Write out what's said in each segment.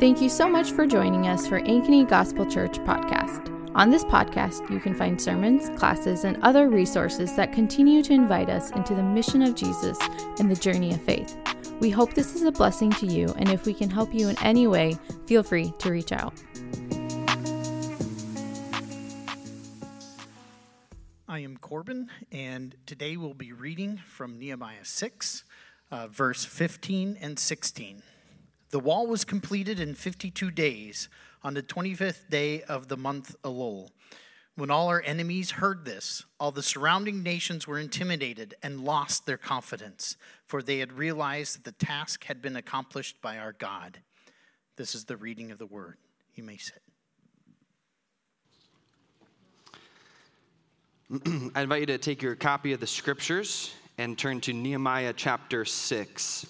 Thank you so much for joining us for Ankeny Gospel Church podcast. On this podcast, you can find sermons, classes, and other resources that continue to invite us into the mission of Jesus and the journey of faith. We hope this is a blessing to you, and if we can help you in any way, feel free to reach out. I am Corbin, and today we'll be reading from Nehemiah 6, uh, verse 15 and 16. The wall was completed in 52 days on the 25th day of the month Elul. When all our enemies heard this, all the surrounding nations were intimidated and lost their confidence, for they had realized that the task had been accomplished by our God. This is the reading of the word. You may sit. I invite you to take your copy of the scriptures and turn to Nehemiah chapter 6.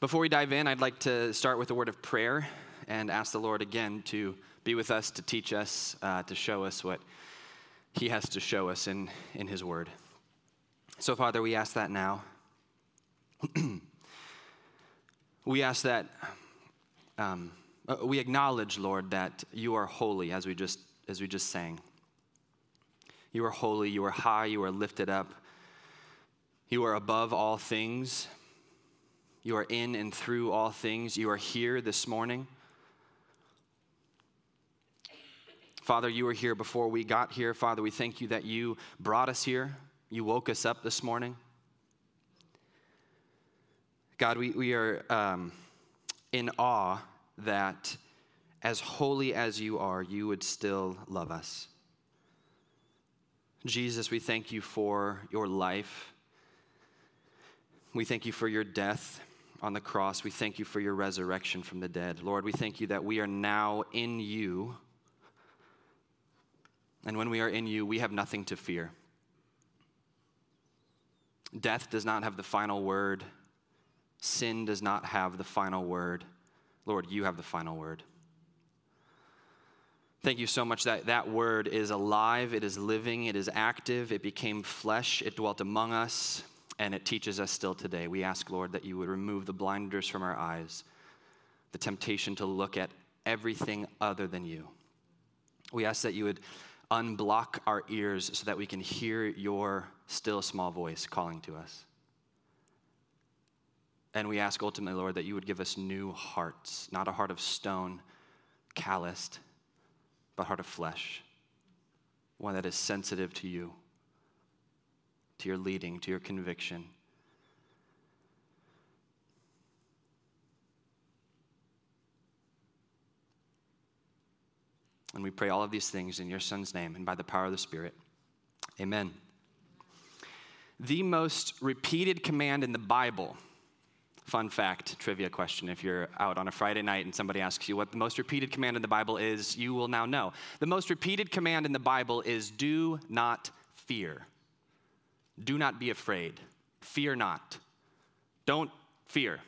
Before we dive in, I'd like to start with a word of prayer and ask the Lord again to be with us, to teach us, uh, to show us what He has to show us in, in His Word. So, Father, we ask that now. we ask that um, uh, we acknowledge, Lord, that you are holy, as we just as we just sang. You are holy, you are high, you are lifted up. You are above all things. You are in and through all things. You are here this morning. Father, you were here before we got here. Father, we thank you that you brought us here. You woke us up this morning. God, we, we are um, in awe that as holy as you are, you would still love us. Jesus, we thank you for your life. We thank you for your death on the cross. We thank you for your resurrection from the dead. Lord, we thank you that we are now in you. And when we are in you, we have nothing to fear. Death does not have the final word, sin does not have the final word. Lord, you have the final word. Thank you so much that that word is alive, it is living, it is active, it became flesh, it dwelt among us, and it teaches us still today. We ask, Lord, that you would remove the blinders from our eyes, the temptation to look at everything other than you. We ask that you would unblock our ears so that we can hear your still small voice calling to us. And we ask ultimately, Lord, that you would give us new hearts, not a heart of stone, calloused but heart of flesh, one that is sensitive to you, to your leading, to your conviction. And we pray all of these things in your Son's name and by the power of the Spirit. Amen. The most repeated command in the Bible Fun fact, trivia question. If you're out on a Friday night and somebody asks you what the most repeated command in the Bible is, you will now know. The most repeated command in the Bible is do not fear. Do not be afraid. Fear not. Don't fear.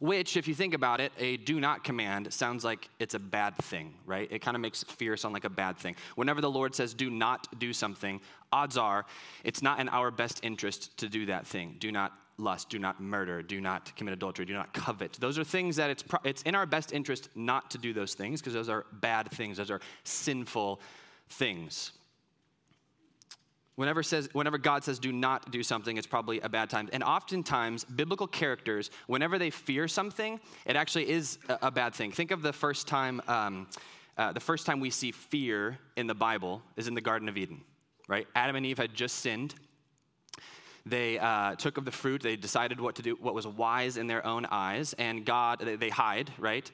Which, if you think about it, a do not command sounds like it's a bad thing, right? It kind of makes fear sound like a bad thing. Whenever the Lord says do not do something, odds are it's not in our best interest to do that thing. Do not lust, do not murder, do not commit adultery, do not covet. Those are things that it's, it's in our best interest not to do those things because those are bad things, those are sinful things. Whenever, says, whenever God says do not do something, it's probably a bad time. And oftentimes, biblical characters, whenever they fear something, it actually is a, a bad thing. Think of the first time, um, uh, the first time we see fear in the Bible is in the Garden of Eden, right? Adam and Eve had just sinned. They uh, took of the fruit. They decided what to do, what was wise in their own eyes. And God, they, they hide, right?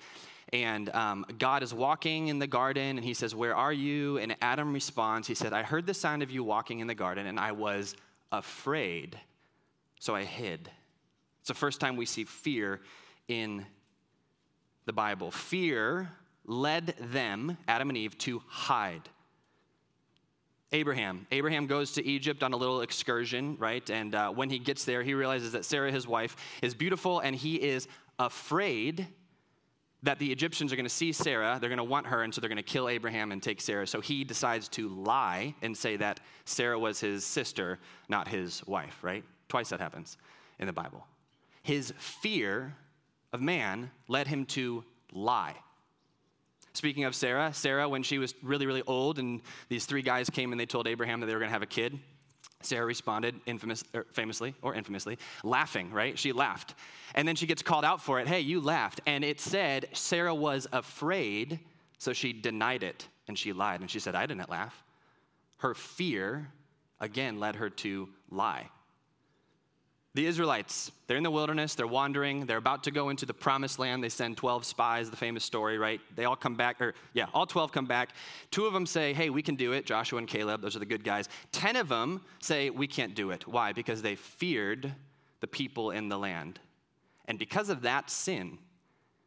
And um, God is walking in the garden, and he says, Where are you? And Adam responds, He said, I heard the sound of you walking in the garden, and I was afraid, so I hid. It's the first time we see fear in the Bible. Fear led them, Adam and Eve, to hide. Abraham. Abraham goes to Egypt on a little excursion, right? And uh, when he gets there, he realizes that Sarah, his wife, is beautiful, and he is afraid that the Egyptians are going to see Sarah. They're going to want her, and so they're going to kill Abraham and take Sarah. So he decides to lie and say that Sarah was his sister, not his wife, right? Twice that happens in the Bible. His fear of man led him to lie. Speaking of Sarah, Sarah, when she was really, really old, and these three guys came and they told Abraham that they were going to have a kid, Sarah responded infamous, or er, famously or infamously, laughing, right? She laughed. And then she gets called out for it. Hey, you laughed. And it said Sarah was afraid, so she denied it and she lied. And she said, I didn't laugh. Her fear, again, led her to lie. The Israelites, they're in the wilderness, they're wandering, they're about to go into the promised land. They send 12 spies, the famous story, right? They all come back, or yeah, all 12 come back. Two of them say, hey, we can do it, Joshua and Caleb, those are the good guys. 10 of them say, we can't do it. Why? Because they feared the people in the land. And because of that sin,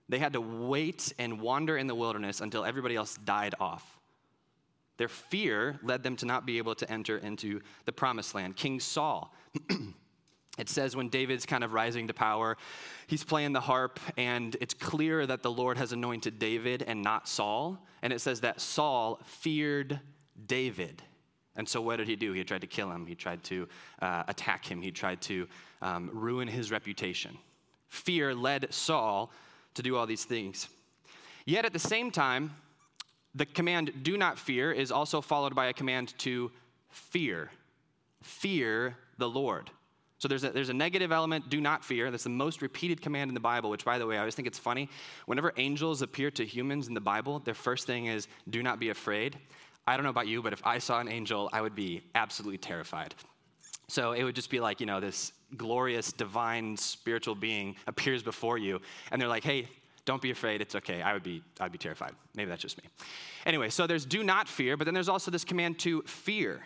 they had to wait and wander in the wilderness until everybody else died off. Their fear led them to not be able to enter into the promised land. King Saul, It says when David's kind of rising to power, he's playing the harp, and it's clear that the Lord has anointed David and not Saul. And it says that Saul feared David. And so, what did he do? He tried to kill him, he tried to uh, attack him, he tried to um, ruin his reputation. Fear led Saul to do all these things. Yet at the same time, the command, do not fear, is also followed by a command to fear. Fear the Lord. So there's a, there's a negative element, do not fear. That's the most repeated command in the Bible, which, by the way, I always think it's funny. Whenever angels appear to humans in the Bible, their first thing is, do not be afraid. I don't know about you, but if I saw an angel, I would be absolutely terrified. So it would just be like, you know, this glorious, divine, spiritual being appears before you, and they're like, hey, don't be afraid, it's okay. I would be, I'd be terrified. Maybe that's just me. Anyway, so there's do not fear, but then there's also this command to fear.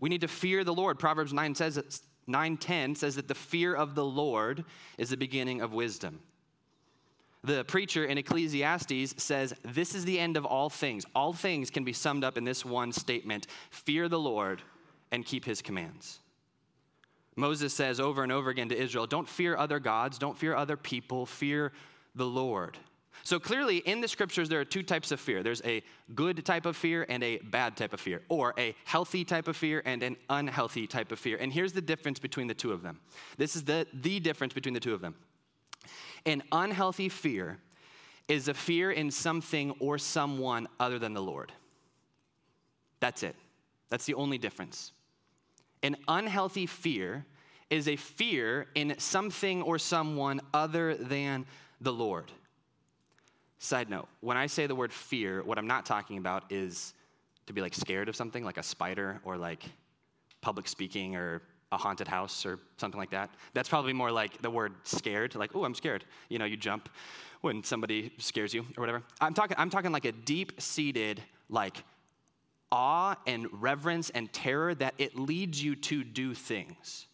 We need to fear the Lord. Proverbs 9 says, 9:10 says that the fear of the Lord is the beginning of wisdom. The preacher in Ecclesiastes says, This is the end of all things. All things can be summed up in this one statement fear the Lord and keep his commands. Moses says over and over again to Israel, Don't fear other gods, don't fear other people, fear the Lord. So clearly, in the scriptures, there are two types of fear there's a good type of fear and a bad type of fear, or a healthy type of fear and an unhealthy type of fear. And here's the difference between the two of them. This is the, the difference between the two of them. An unhealthy fear is a fear in something or someone other than the Lord. That's it. That's the only difference. An unhealthy fear is a fear in something or someone other than the Lord. Side note, when I say the word fear, what I'm not talking about is to be like scared of something, like a spider or like public speaking or a haunted house or something like that. That's probably more like the word scared, like, oh, I'm scared. You know, you jump when somebody scares you or whatever. I'm talking, I'm talking like a deep seated, like, awe and reverence and terror that it leads you to do things.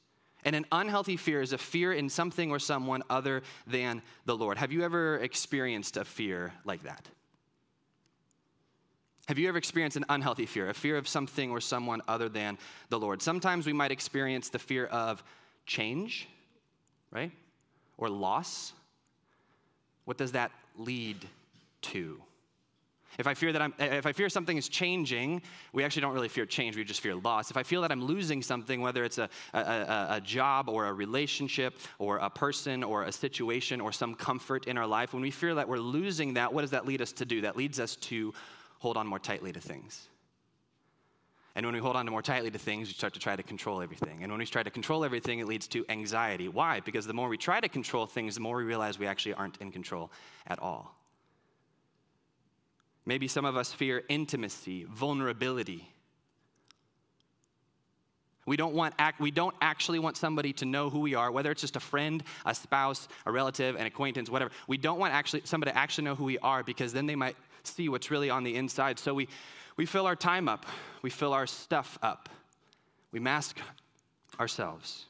And an unhealthy fear is a fear in something or someone other than the Lord. Have you ever experienced a fear like that? Have you ever experienced an unhealthy fear, a fear of something or someone other than the Lord? Sometimes we might experience the fear of change, right? Or loss. What does that lead to? If I fear that I'm, if I fear something is changing, we actually don't really fear change, we just fear loss. If I feel that I'm losing something, whether it's a, a, a, a job or a relationship or a person or a situation or some comfort in our life, when we fear that we're losing that, what does that lead us to do? That leads us to hold on more tightly to things. And when we hold on to more tightly to things, we start to try to control everything. And when we try to control everything, it leads to anxiety. Why? Because the more we try to control things, the more we realize we actually aren't in control at all. Maybe some of us fear intimacy, vulnerability. We don't, want, we don't actually want somebody to know who we are, whether it's just a friend, a spouse, a relative, an acquaintance, whatever. We don't want actually somebody to actually know who we are because then they might see what's really on the inside. So we, we fill our time up, we fill our stuff up, we mask ourselves.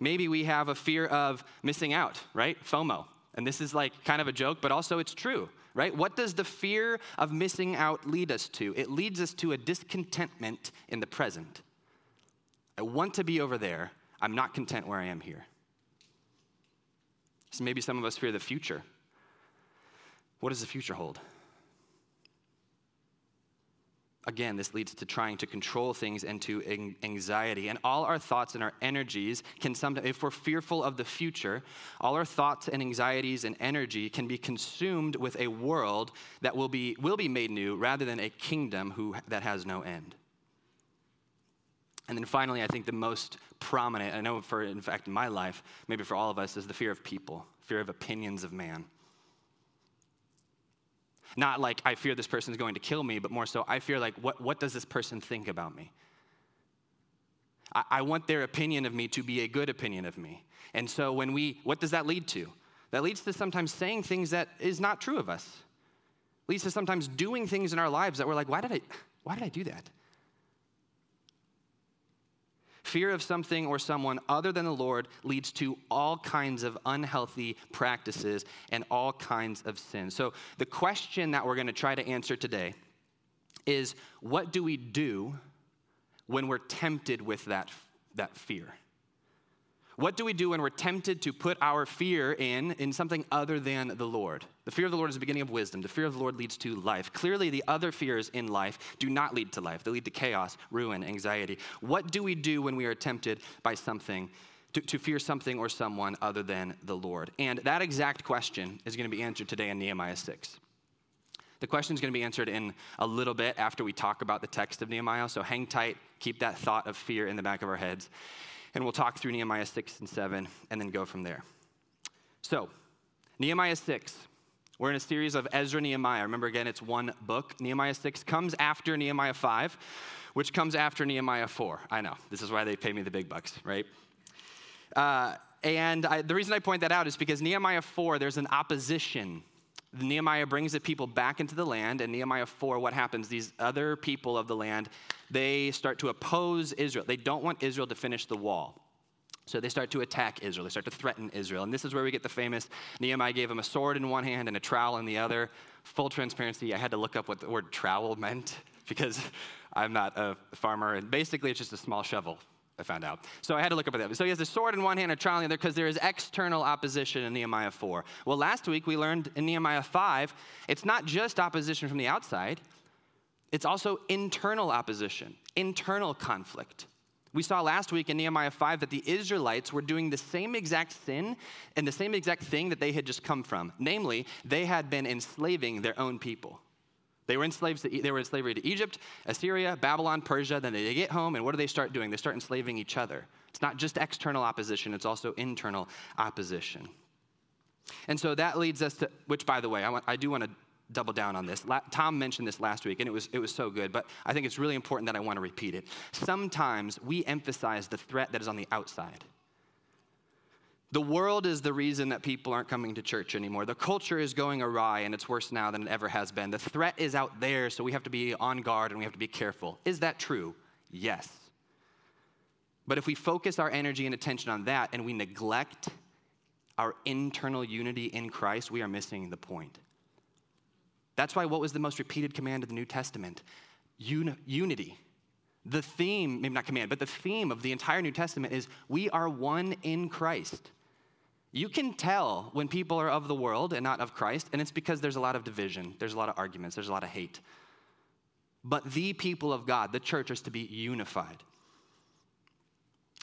Maybe we have a fear of missing out, right? FOMO. And this is like kind of a joke, but also it's true, right? What does the fear of missing out lead us to? It leads us to a discontentment in the present. I want to be over there. I'm not content where I am here. So maybe some of us fear the future. What does the future hold? Again, this leads to trying to control things and to anxiety. And all our thoughts and our energies can sometimes, if we're fearful of the future, all our thoughts and anxieties and energy can be consumed with a world that will be, will be made new rather than a kingdom who, that has no end. And then finally, I think the most prominent, I know for, in fact, in my life, maybe for all of us, is the fear of people, fear of opinions of man. Not like I fear this person is going to kill me, but more so I fear like what, what does this person think about me? I, I want their opinion of me to be a good opinion of me. And so when we, what does that lead to? That leads to sometimes saying things that is not true of us. Leads to sometimes doing things in our lives that we're like, why did I, why did I do that? Fear of something or someone other than the Lord leads to all kinds of unhealthy practices and all kinds of sins. So, the question that we're going to try to answer today is what do we do when we're tempted with that, that fear? What do we do when we're tempted to put our fear in in something other than the Lord? The fear of the Lord is the beginning of wisdom. The fear of the Lord leads to life. Clearly, the other fears in life do not lead to life. They lead to chaos, ruin, anxiety. What do we do when we are tempted by something, to, to fear something or someone other than the Lord? And that exact question is going to be answered today in Nehemiah 6. The question is going to be answered in a little bit after we talk about the text of Nehemiah, so hang tight, keep that thought of fear in the back of our heads. And we'll talk through Nehemiah 6 and 7 and then go from there. So, Nehemiah 6. We're in a series of Ezra Nehemiah. Remember, again, it's one book. Nehemiah 6 comes after Nehemiah 5, which comes after Nehemiah 4. I know, this is why they pay me the big bucks, right? Uh, and I, the reason I point that out is because Nehemiah 4, there's an opposition. Nehemiah brings the people back into the land, and Nehemiah 4, what happens? These other people of the land they start to oppose Israel. They don't want Israel to finish the wall. So they start to attack Israel. They start to threaten Israel. And this is where we get the famous Nehemiah gave him a sword in one hand and a trowel in the other. Full transparency, I had to look up what the word trowel meant because I'm not a farmer. And basically, it's just a small shovel, I found out. So I had to look up at that. So he has a sword in one hand and a trowel in the other because there is external opposition in Nehemiah 4. Well, last week we learned in Nehemiah 5, it's not just opposition from the outside, it's also internal opposition, internal conflict. We saw last week in Nehemiah 5 that the Israelites were doing the same exact sin and the same exact thing that they had just come from. Namely, they had been enslaving their own people. They were, enslaved to, they were in slavery to Egypt, Assyria, Babylon, Persia. Then they get home, and what do they start doing? They start enslaving each other. It's not just external opposition, it's also internal opposition. And so that leads us to, which, by the way, I, want, I do want to double down on this. Tom mentioned this last week, and it was, it was so good, but I think it's really important that I want to repeat it. Sometimes we emphasize the threat that is on the outside. The world is the reason that people aren't coming to church anymore. The culture is going awry, and it's worse now than it ever has been. The threat is out there, so we have to be on guard and we have to be careful. Is that true? Yes. But if we focus our energy and attention on that and we neglect our internal unity in Christ, we are missing the point. That's why what was the most repeated command of the New Testament? Un- unity. The theme, maybe not command, but the theme of the entire New Testament is we are one in Christ. You can tell when people are of the world and not of Christ, and it's because there's a lot of division, there's a lot of arguments, there's a lot of hate. But the people of God, the church, is to be unified.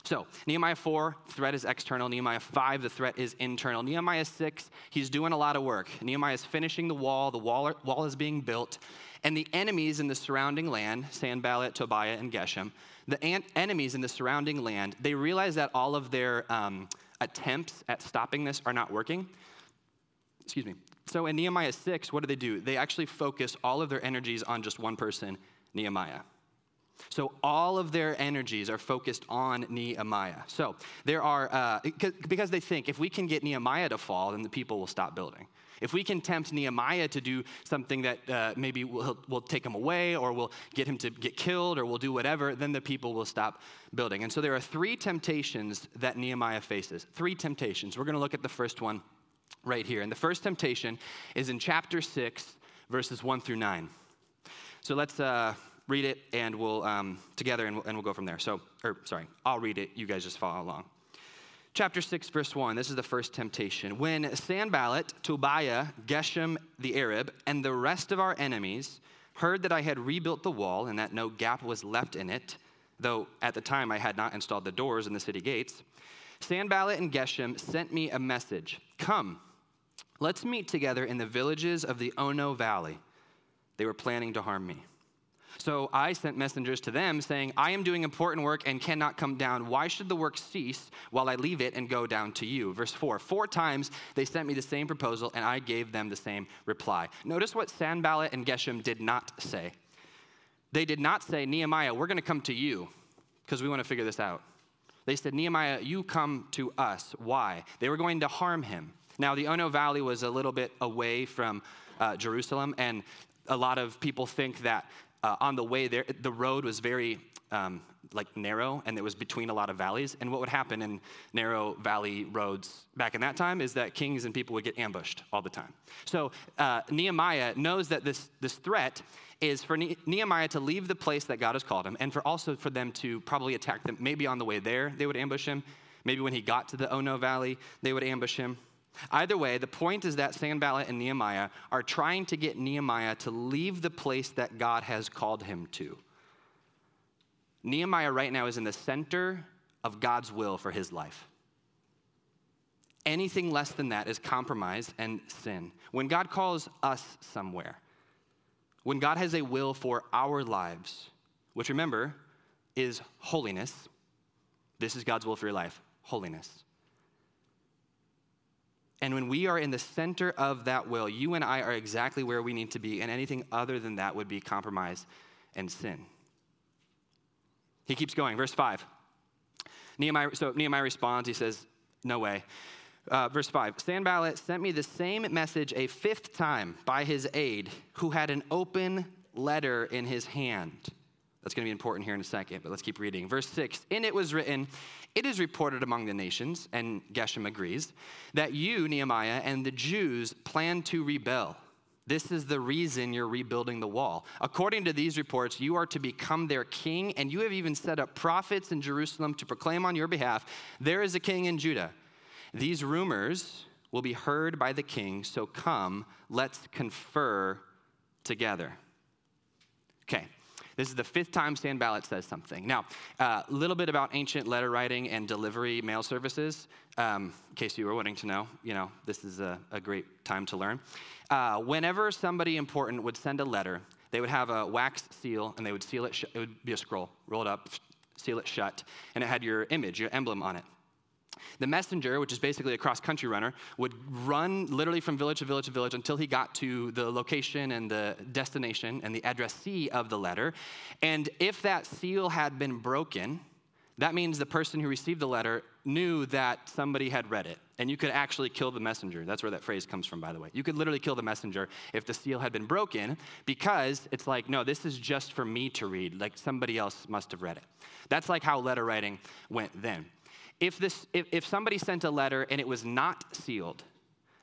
So, Nehemiah 4, threat is external. Nehemiah 5, the threat is internal. Nehemiah 6, he's doing a lot of work. Nehemiah is finishing the wall, the wall, wall is being built, and the enemies in the surrounding land, Sanballat, Tobiah, and Geshem, the an- enemies in the surrounding land, they realize that all of their um, attempts at stopping this are not working. Excuse me. So, in Nehemiah 6, what do they do? They actually focus all of their energies on just one person, Nehemiah. So all of their energies are focused on Nehemiah. So there are, uh, because they think if we can get Nehemiah to fall, then the people will stop building. If we can tempt Nehemiah to do something that uh, maybe will will take him away or we'll get him to get killed or we'll do whatever, then the people will stop building. And so there are three temptations that Nehemiah faces. Three temptations. We're going to look at the first one right here. And the first temptation is in chapter 6, verses 1 through 9. So let's, uh, read it and we'll um, together and we'll, and we'll go from there. So, or sorry, I'll read it. You guys just follow along. Chapter 6, verse 1. This is the first temptation. When Sanballat, Tobiah, Geshem the Arab, and the rest of our enemies heard that I had rebuilt the wall and that no gap was left in it, though at the time I had not installed the doors in the city gates, Sanballat and Geshem sent me a message Come, let's meet together in the villages of the Ono Valley. They were planning to harm me. So I sent messengers to them saying, I am doing important work and cannot come down. Why should the work cease while I leave it and go down to you? Verse 4 Four times they sent me the same proposal, and I gave them the same reply. Notice what Sanballat and Geshem did not say. They did not say, Nehemiah, we're going to come to you because we want to figure this out. They said, Nehemiah, you come to us. Why? They were going to harm him. Now, the Ono Valley was a little bit away from uh, Jerusalem, and a lot of people think that uh, on the way there, the road was very um, like narrow and it was between a lot of valleys. And what would happen in narrow valley roads back in that time is that kings and people would get ambushed all the time. So uh, Nehemiah knows that this, this threat is for ne- Nehemiah to leave the place that God has called him and for also for them to probably attack them. Maybe on the way there, they would ambush him. Maybe when he got to the Ono Valley, they would ambush him. Either way, the point is that Sanballat and Nehemiah are trying to get Nehemiah to leave the place that God has called him to. Nehemiah right now is in the center of God's will for his life. Anything less than that is compromise and sin. When God calls us somewhere, when God has a will for our lives, which remember is holiness, this is God's will for your life holiness. And when we are in the center of that will, you and I are exactly where we need to be, and anything other than that would be compromise and sin. He keeps going, verse 5. Nehemiah, so Nehemiah responds, he says, No way. Uh, verse 5 Sanballat sent me the same message a fifth time by his aide, who had an open letter in his hand. That's going to be important here in a second, but let's keep reading. Verse 6 In it was written, It is reported among the nations, and Geshem agrees, that you, Nehemiah, and the Jews plan to rebel. This is the reason you're rebuilding the wall. According to these reports, you are to become their king, and you have even set up prophets in Jerusalem to proclaim on your behalf, There is a king in Judah. These rumors will be heard by the king, so come, let's confer together. Okay, this is the fifth time Sanballat says something. Now, a uh, little bit about ancient letter writing and delivery mail services. Um, in case you were wanting to know, you know, this is a, a great time to learn. Uh, whenever somebody important would send a letter, they would have a wax seal and they would seal it. Sh- it would be a scroll, roll it up, seal it shut, and it had your image, your emblem on it. The messenger, which is basically a cross country runner, would run literally from village to village to village until he got to the location and the destination and the addressee of the letter. And if that seal had been broken, that means the person who received the letter knew that somebody had read it. And you could actually kill the messenger. That's where that phrase comes from, by the way. You could literally kill the messenger if the seal had been broken because it's like, no, this is just for me to read. Like somebody else must have read it. That's like how letter writing went then. If, this, if, if somebody sent a letter and it was not sealed,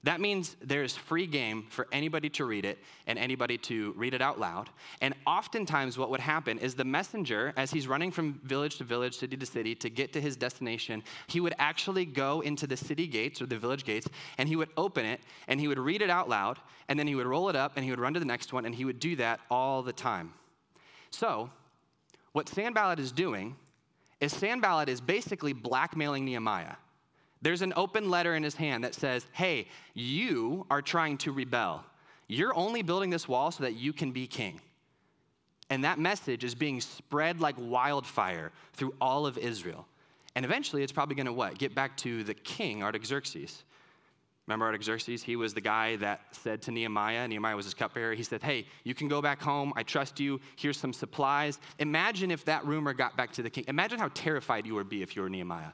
that means there's free game for anybody to read it and anybody to read it out loud. And oftentimes, what would happen is the messenger, as he's running from village to village, city to city to get to his destination, he would actually go into the city gates or the village gates and he would open it and he would read it out loud and then he would roll it up and he would run to the next one and he would do that all the time. So, what Sanballat is doing is Sanballat is basically blackmailing Nehemiah. There's an open letter in his hand that says, Hey, you are trying to rebel. You're only building this wall so that you can be king. And that message is being spread like wildfire through all of Israel. And eventually it's probably going to what? Get back to the king, Artaxerxes. Remember Artaxerxes? He was the guy that said to Nehemiah, Nehemiah was his cupbearer, he said, Hey, you can go back home. I trust you. Here's some supplies. Imagine if that rumor got back to the king. Imagine how terrified you would be if you were Nehemiah.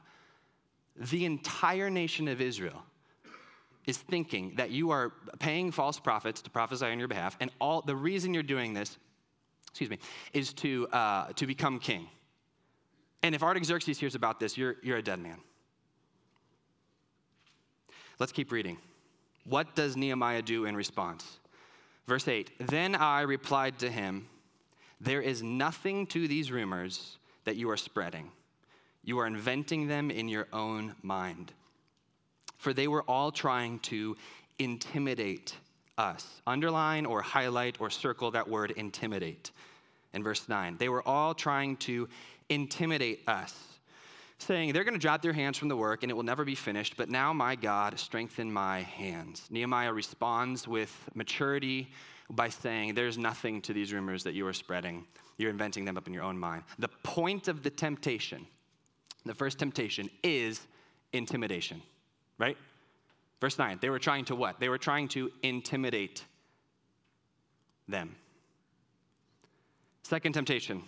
The entire nation of Israel is thinking that you are paying false prophets to prophesy on your behalf, and all the reason you're doing this, excuse me, is to, uh, to become king. And if Artaxerxes hears about this, you're, you're a dead man. Let's keep reading. What does Nehemiah do in response? Verse 8 Then I replied to him, There is nothing to these rumors that you are spreading. You are inventing them in your own mind. For they were all trying to intimidate us. Underline or highlight or circle that word intimidate in verse 9. They were all trying to intimidate us, saying, They're going to drop their hands from the work and it will never be finished, but now, my God, strengthen my hands. Nehemiah responds with maturity by saying, There's nothing to these rumors that you are spreading. You're inventing them up in your own mind. The point of the temptation, the first temptation, is intimidation, right? Verse 9, they were trying to what? They were trying to intimidate them. Second temptation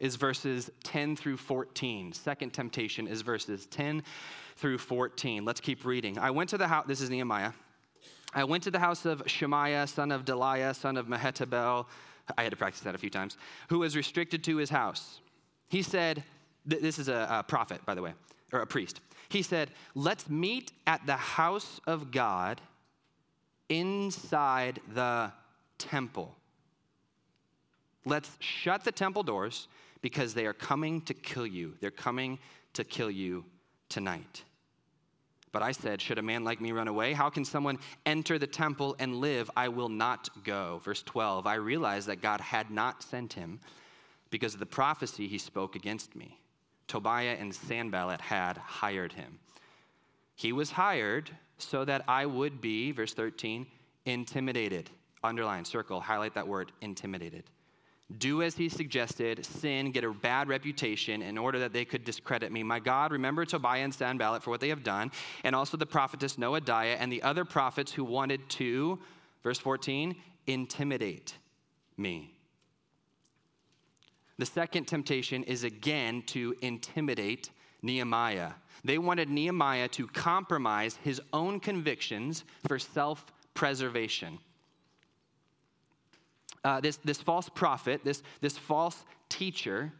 is verses 10 through 14. Second temptation is verses 10 through 14. Let's keep reading. I went to the house, this is Nehemiah. I went to the house of Shemaiah, son of Delaiah, son of Mehetabel. I had to practice that a few times, who was restricted to his house. He said, This is a, a prophet, by the way, or a priest. He said, Let's meet at the house of God inside the temple. Let's shut the temple doors because they are coming to kill you. They're coming to kill you tonight. But I said, Should a man like me run away? How can someone enter the temple and live? I will not go. Verse 12 I realized that God had not sent him because of the prophecy he spoke against me. Tobiah and Sanballat had hired him. He was hired so that I would be, verse 13, intimidated. Underline, circle, highlight that word, intimidated. Do as he suggested, sin, get a bad reputation in order that they could discredit me. My God, remember Tobiah and Sanballat for what they have done, and also the prophetess Noadiah and the other prophets who wanted to, verse 14, intimidate me. The second temptation is again to intimidate Nehemiah. They wanted Nehemiah to compromise his own convictions for self preservation. Uh, this, this false prophet, this, this false teacher,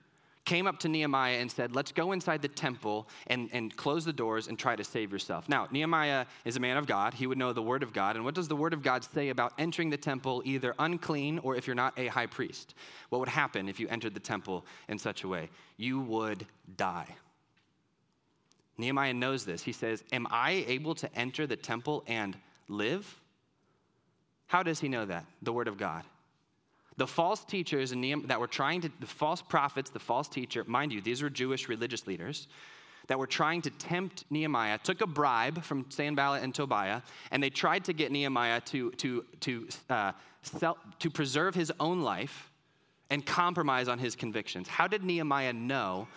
came up to Nehemiah and said, Let's go inside the temple and, and close the doors and try to save yourself. Now, Nehemiah is a man of God. He would know the word of God. And what does the word of God say about entering the temple, either unclean or if you're not a high priest? What would happen if you entered the temple in such a way? You would die. Nehemiah knows this. He says, Am I able to enter the temple and live? How does he know that? The word of God. The false teachers that were trying to, the false prophets, the false teacher, mind you, these were Jewish religious leaders that were trying to tempt Nehemiah, took a bribe from Sanballat and Tobiah, and they tried to get Nehemiah to, to, to, uh, sell, to preserve his own life and compromise on his convictions. How did Nehemiah know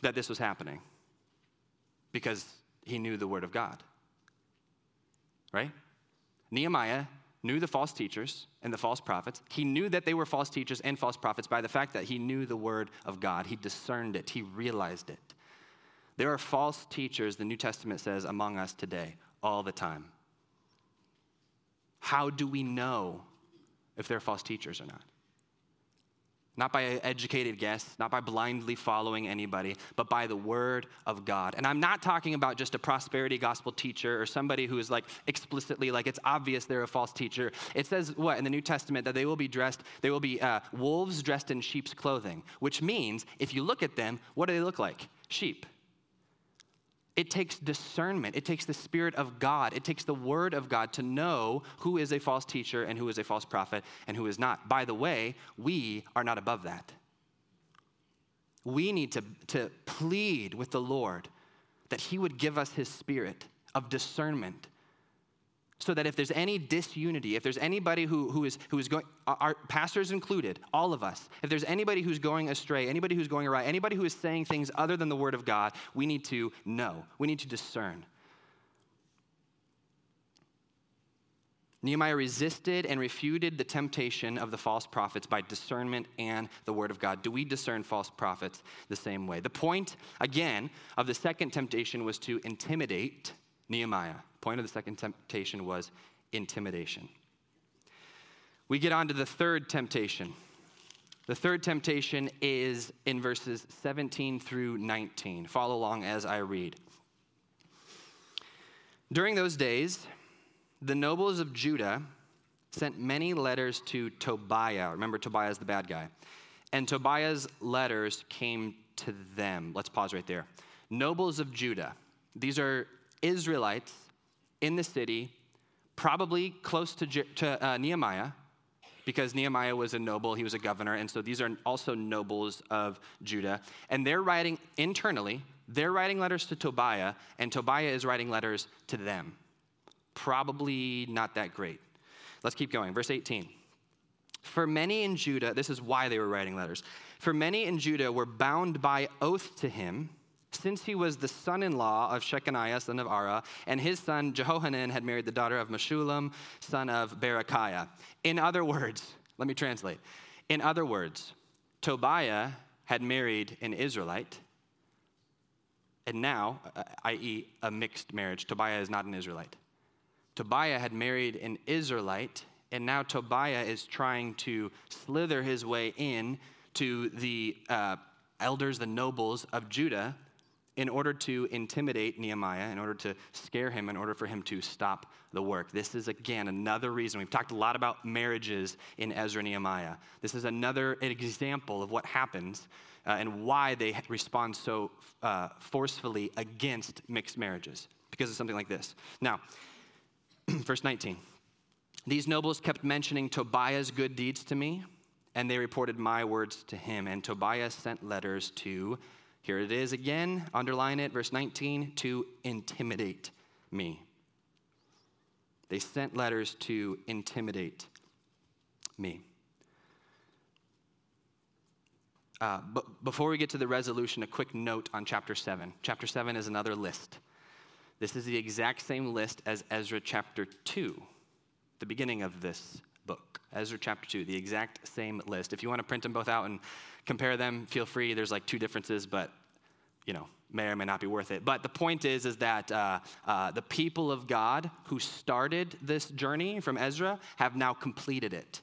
that this was happening? Because he knew the Word of God, right? Nehemiah knew the false teachers and the false prophets. He knew that they were false teachers and false prophets by the fact that he knew the word of God. He discerned it, he realized it. There are false teachers, the New Testament says, among us today, all the time. How do we know if they're false teachers or not? Not by an educated guess, not by blindly following anybody, but by the word of God. And I'm not talking about just a prosperity gospel teacher or somebody who is like explicitly like it's obvious they're a false teacher. It says what in the New Testament that they will be dressed, they will be uh, wolves dressed in sheep's clothing, which means if you look at them, what do they look like? Sheep. It takes discernment. It takes the Spirit of God. It takes the Word of God to know who is a false teacher and who is a false prophet and who is not. By the way, we are not above that. We need to, to plead with the Lord that He would give us His Spirit of discernment so that if there's any disunity, if there's anybody who, who, is, who is going, our pastors included, all of us, if there's anybody who's going astray, anybody who's going awry, anybody who is saying things other than the word of God, we need to know. We need to discern. Nehemiah resisted and refuted the temptation of the false prophets by discernment and the word of God. Do we discern false prophets the same way? The point, again, of the second temptation was to intimidate Nehemiah point of the second temptation was intimidation. We get on to the third temptation. The third temptation is in verses 17 through 19. Follow along as I read. During those days, the nobles of Judah sent many letters to Tobiah. Remember, Tobiah is the bad guy. And Tobiah's letters came to them. Let's pause right there. Nobles of Judah. These are Israelites in the city, probably close to, to uh, Nehemiah, because Nehemiah was a noble, he was a governor, and so these are also nobles of Judah. And they're writing internally, they're writing letters to Tobiah, and Tobiah is writing letters to them. Probably not that great. Let's keep going. Verse 18. For many in Judah, this is why they were writing letters. For many in Judah were bound by oath to him, since he was the son in law of Shechaniah, son of Arah, and his son Jehohanan had married the daughter of Meshullam, son of Berechiah. In other words, let me translate. In other words, Tobiah had married an Israelite, and now, uh, i.e., a mixed marriage. Tobiah is not an Israelite. Tobiah had married an Israelite, and now Tobiah is trying to slither his way in to the uh, elders, the nobles of Judah, in order to intimidate Nehemiah, in order to scare him, in order for him to stop the work. This is, again, another reason. We've talked a lot about marriages in Ezra Nehemiah. This is another example of what happens uh, and why they respond so uh, forcefully against mixed marriages, because of something like this. Now, verse 19. These nobles kept mentioning Tobiah's good deeds to me, and they reported my words to him. And Tobiah sent letters to, here it is again, underline it, verse 19, to intimidate me. They sent letters to intimidate me. Uh, but before we get to the resolution, a quick note on chapter 7. Chapter 7 is another list. This is the exact same list as Ezra chapter 2 the beginning of this book, Ezra chapter 2, the exact same list. If you want to print them both out and compare them, feel free. There's like two differences, but you know, may or may not be worth it. But the point is, is that uh, uh, the people of God who started this journey from Ezra have now completed it.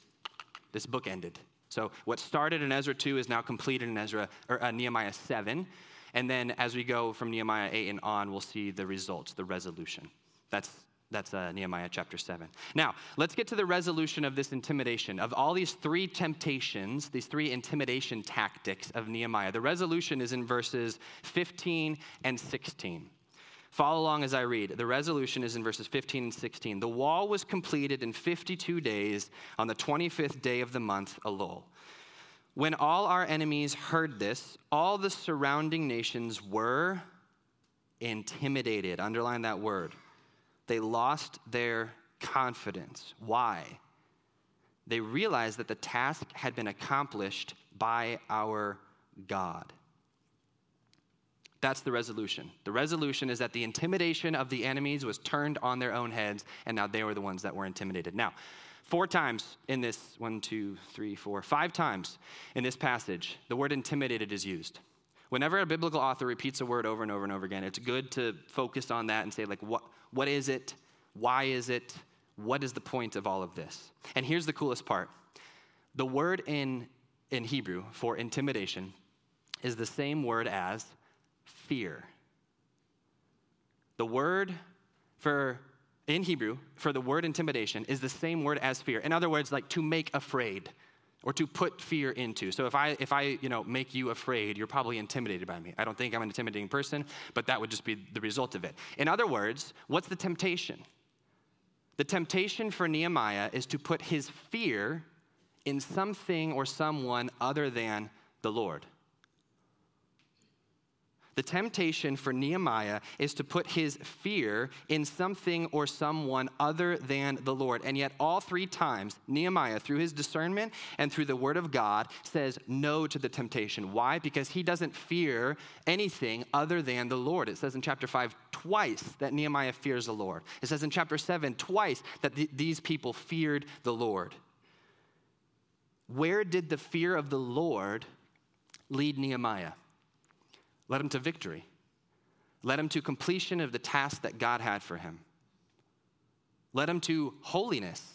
This book ended. So what started in Ezra 2 is now completed in Ezra or uh, Nehemiah 7. And then as we go from Nehemiah 8 and on, we'll see the results, the resolution. That's that's uh, Nehemiah chapter 7. Now, let's get to the resolution of this intimidation. Of all these three temptations, these three intimidation tactics of Nehemiah, the resolution is in verses 15 and 16. Follow along as I read. The resolution is in verses 15 and 16. The wall was completed in 52 days on the 25th day of the month, Elul. When all our enemies heard this, all the surrounding nations were intimidated. Underline that word they lost their confidence. Why? They realized that the task had been accomplished by our God. That's the resolution. The resolution is that the intimidation of the enemies was turned on their own heads, and now they were the ones that were intimidated. Now, four times in this one, two, three, four, five times in this passage, the word intimidated is used. Whenever a biblical author repeats a word over and over and over again, it's good to focus on that and say, like, what, what is it? Why is it? What is the point of all of this? And here's the coolest part the word in, in Hebrew for intimidation is the same word as fear. The word for in Hebrew for the word intimidation is the same word as fear. In other words, like to make afraid or to put fear into. So if I if I, you know, make you afraid, you're probably intimidated by me. I don't think I'm an intimidating person, but that would just be the result of it. In other words, what's the temptation? The temptation for Nehemiah is to put his fear in something or someone other than the Lord. The temptation for Nehemiah is to put his fear in something or someone other than the Lord. And yet, all three times, Nehemiah, through his discernment and through the word of God, says no to the temptation. Why? Because he doesn't fear anything other than the Lord. It says in chapter 5 twice that Nehemiah fears the Lord. It says in chapter 7 twice that th- these people feared the Lord. Where did the fear of the Lord lead Nehemiah? Led him to victory, led him to completion of the task that God had for him, led him to holiness.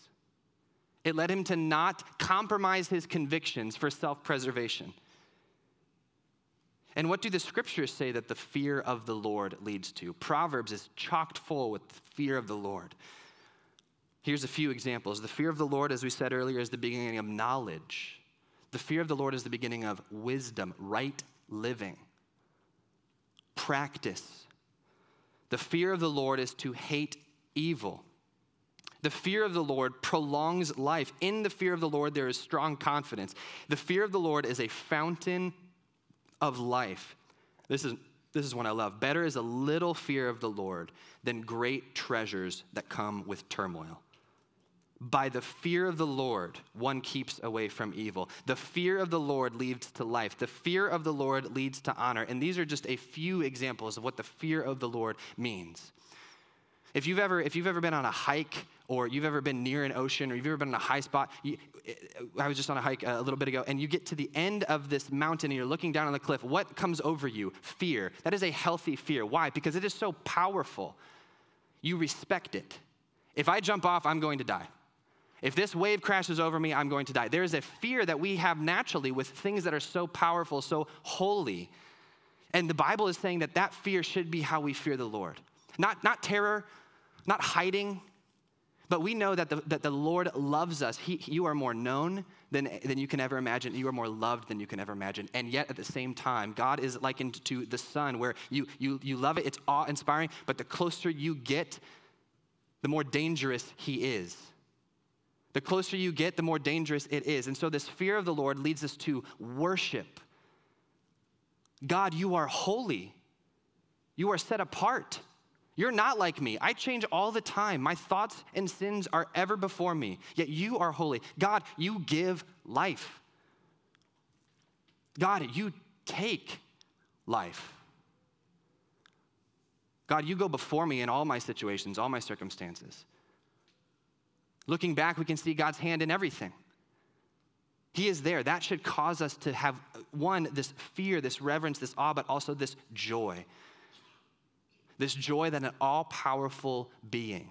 It led him to not compromise his convictions for self preservation. And what do the scriptures say that the fear of the Lord leads to? Proverbs is chocked full with fear of the Lord. Here's a few examples. The fear of the Lord, as we said earlier, is the beginning of knowledge. The fear of the Lord is the beginning of wisdom, right living practice. The fear of the Lord is to hate evil. The fear of the Lord prolongs life. In the fear of the Lord, there is strong confidence. The fear of the Lord is a fountain of life. This is, this is one I love. Better is a little fear of the Lord than great treasures that come with turmoil. By the fear of the Lord, one keeps away from evil. The fear of the Lord leads to life. The fear of the Lord leads to honor. And these are just a few examples of what the fear of the Lord means. If you've ever, if you've ever been on a hike or you've ever been near an ocean or you've ever been in a high spot, you, I was just on a hike a little bit ago, and you get to the end of this mountain and you're looking down on the cliff. What comes over you? Fear. That is a healthy fear. Why? Because it is so powerful. You respect it. If I jump off, I'm going to die. If this wave crashes over me, I'm going to die. There is a fear that we have naturally with things that are so powerful, so holy. And the Bible is saying that that fear should be how we fear the Lord. Not, not terror, not hiding, but we know that the, that the Lord loves us. He, you are more known than, than you can ever imagine. You are more loved than you can ever imagine. And yet, at the same time, God is likened to the sun, where you, you, you love it, it's awe inspiring, but the closer you get, the more dangerous He is. The closer you get, the more dangerous it is. And so, this fear of the Lord leads us to worship. God, you are holy, you are set apart. You're not like me. I change all the time. My thoughts and sins are ever before me, yet you are holy. God, you give life. God, you take life. God, you go before me in all my situations, all my circumstances. Looking back, we can see God's hand in everything. He is there. That should cause us to have, one, this fear, this reverence, this awe, but also this joy. This joy that an all powerful being,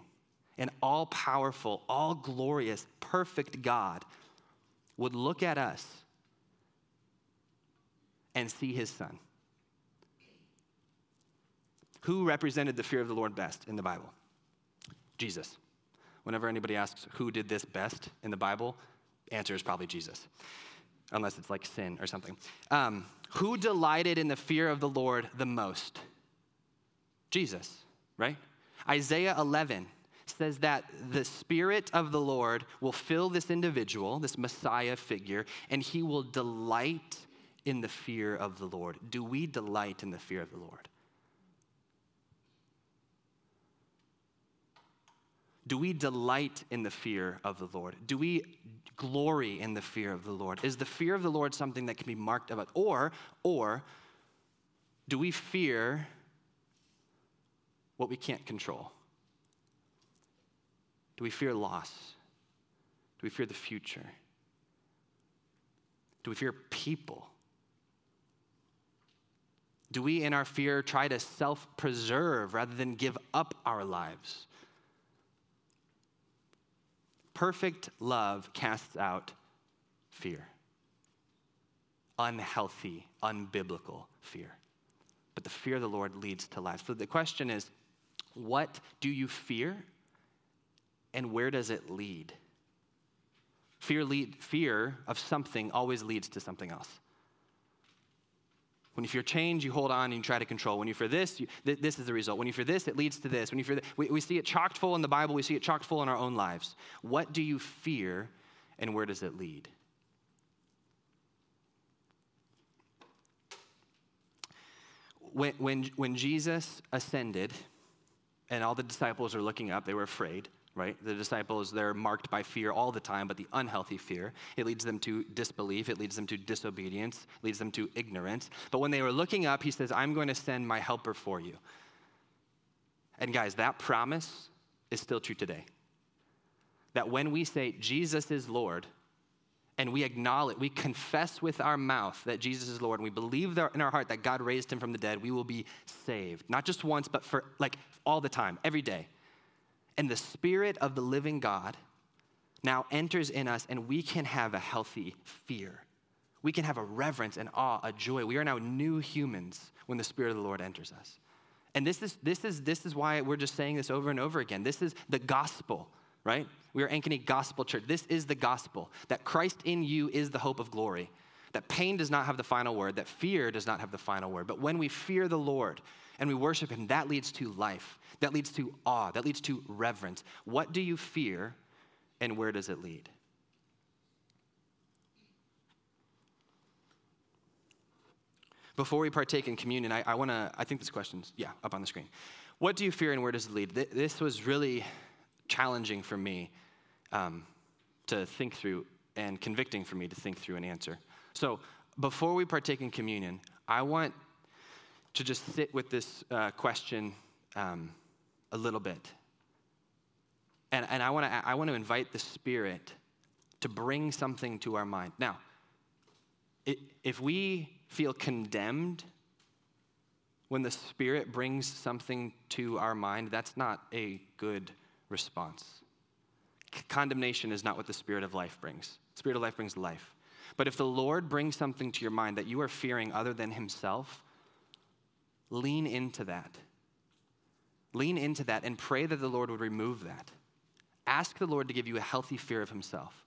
an all powerful, all glorious, perfect God would look at us and see his son. Who represented the fear of the Lord best in the Bible? Jesus whenever anybody asks who did this best in the Bible, answer is probably Jesus, unless it's like sin or something. Um, who delighted in the fear of the Lord the most? Jesus, right? Isaiah 11 says that the Spirit of the Lord will fill this individual, this Messiah figure, and he will delight in the fear of the Lord. Do we delight in the fear of the Lord? Do we delight in the fear of the Lord? Do we glory in the fear of the Lord? Is the fear of the Lord something that can be marked about? Or, or do we fear what we can't control? Do we fear loss? Do we fear the future? Do we fear people? Do we, in our fear, try to self preserve rather than give up our lives? Perfect love casts out fear. Unhealthy, unbiblical fear. But the fear of the Lord leads to life. So the question is what do you fear and where does it lead? Fear, lead, fear of something always leads to something else. When you fear change, you hold on and you try to control. When you fear this, you, th- this is the result. When you fear this, it leads to this. When you fear, th- we, we see it chocked full in the Bible. We see it chocked full in our own lives. What do you fear, and where does it lead? When, when, when Jesus ascended, and all the disciples are looking up, they were afraid right? The disciples, they're marked by fear all the time, but the unhealthy fear. It leads them to disbelief, it leads them to disobedience, leads them to ignorance. But when they were looking up, he says, I'm going to send my helper for you. And guys, that promise is still true today. That when we say Jesus is Lord, and we acknowledge, we confess with our mouth that Jesus is Lord, and we believe in our heart that God raised him from the dead, we will be saved. Not just once, but for like all the time, every day. And the Spirit of the living God now enters in us, and we can have a healthy fear. We can have a reverence and awe, a joy. We are now new humans when the Spirit of the Lord enters us. And this is, this is, this is why we're just saying this over and over again. This is the gospel, right? We are Ankeny Gospel Church. This is the gospel that Christ in you is the hope of glory, that pain does not have the final word, that fear does not have the final word. But when we fear the Lord, and we worship Him, that leads to life. That leads to awe. That leads to reverence. What do you fear, and where does it lead? Before we partake in communion, I, I want to, I think this question's, yeah, up on the screen. What do you fear and where does it lead? This was really challenging for me um, to think through and convicting for me to think through and answer. So before we partake in communion, I want to just sit with this uh, question um, a little bit. And, and I, want to, I want to invite the Spirit to bring something to our mind. Now, if we feel condemned when the Spirit brings something to our mind, that's not a good response. Condemnation is not what the Spirit of life brings. Spirit of life brings life. But if the Lord brings something to your mind that you are fearing other than Himself, lean into that. Lean into that and pray that the Lord would remove that. Ask the Lord to give you a healthy fear of Himself.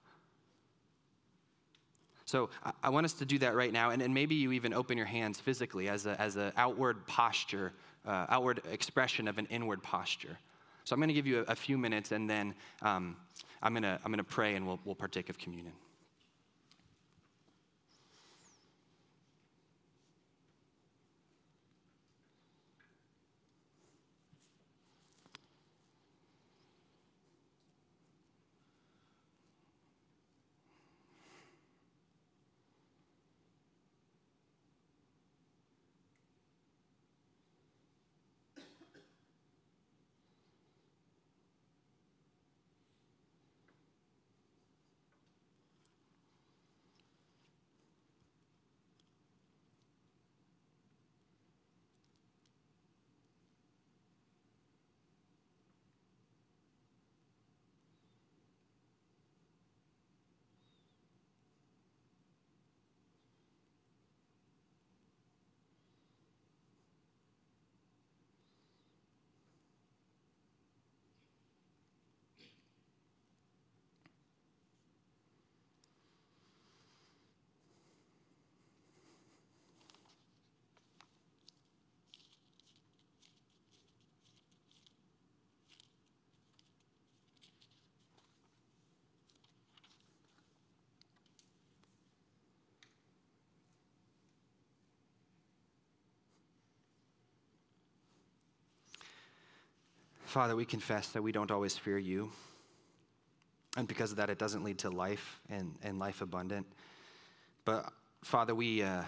So I, want us to do that right now, and, maybe you even open your hands physically as an as a outward posture, uh, outward expression of an inward posture. So I'm going to give you a, a, few minutes, and then um, I'm going to I'm going to pray, and we'll, we'll partake of communion. Father, we confess that we don't always fear you. And because of that, it doesn't lead to life and, and life abundant. But Father, we, uh,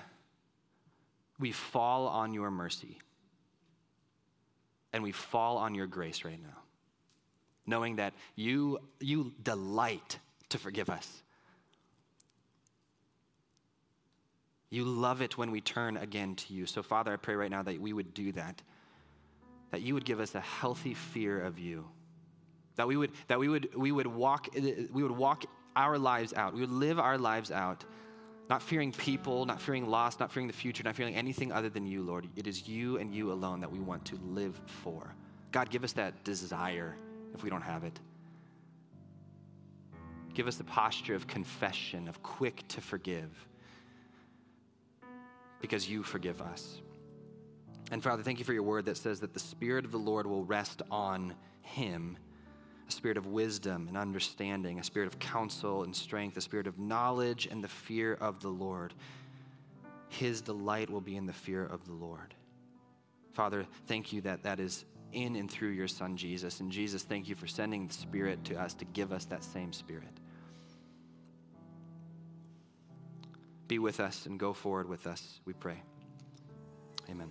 we fall on your mercy. And we fall on your grace right now, knowing that you, you delight to forgive us. You love it when we turn again to you. So, Father, I pray right now that we would do that that you would give us a healthy fear of you. That we would, that we would, we would walk, we would walk our lives out. We would live our lives out, not fearing people, not fearing loss, not fearing the future, not fearing anything other than you, Lord. It is you and you alone that we want to live for. God, give us that desire if we don't have it. Give us the posture of confession, of quick to forgive, because you forgive us. And Father, thank you for your word that says that the Spirit of the Lord will rest on him a spirit of wisdom and understanding, a spirit of counsel and strength, a spirit of knowledge and the fear of the Lord. His delight will be in the fear of the Lord. Father, thank you that that is in and through your Son, Jesus. And Jesus, thank you for sending the Spirit to us to give us that same Spirit. Be with us and go forward with us, we pray. Amen.